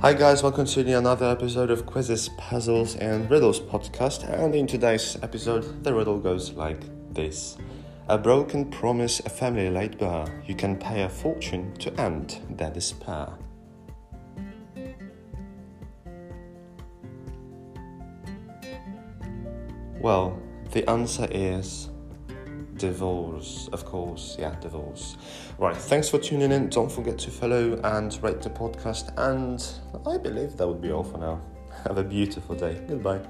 Hi guys, welcome to another episode of Quizzes, Puzzles and Riddles podcast. And in today's episode, the riddle goes like this. A broken promise a family laid bare. You can pay a fortune to end their despair. Well, the answer is divorce, of course. Yeah, divorce. Right, thanks for tuning in. Don't forget to follow and rate the podcast. And I believe that would be all for now. Have a beautiful day. Goodbye.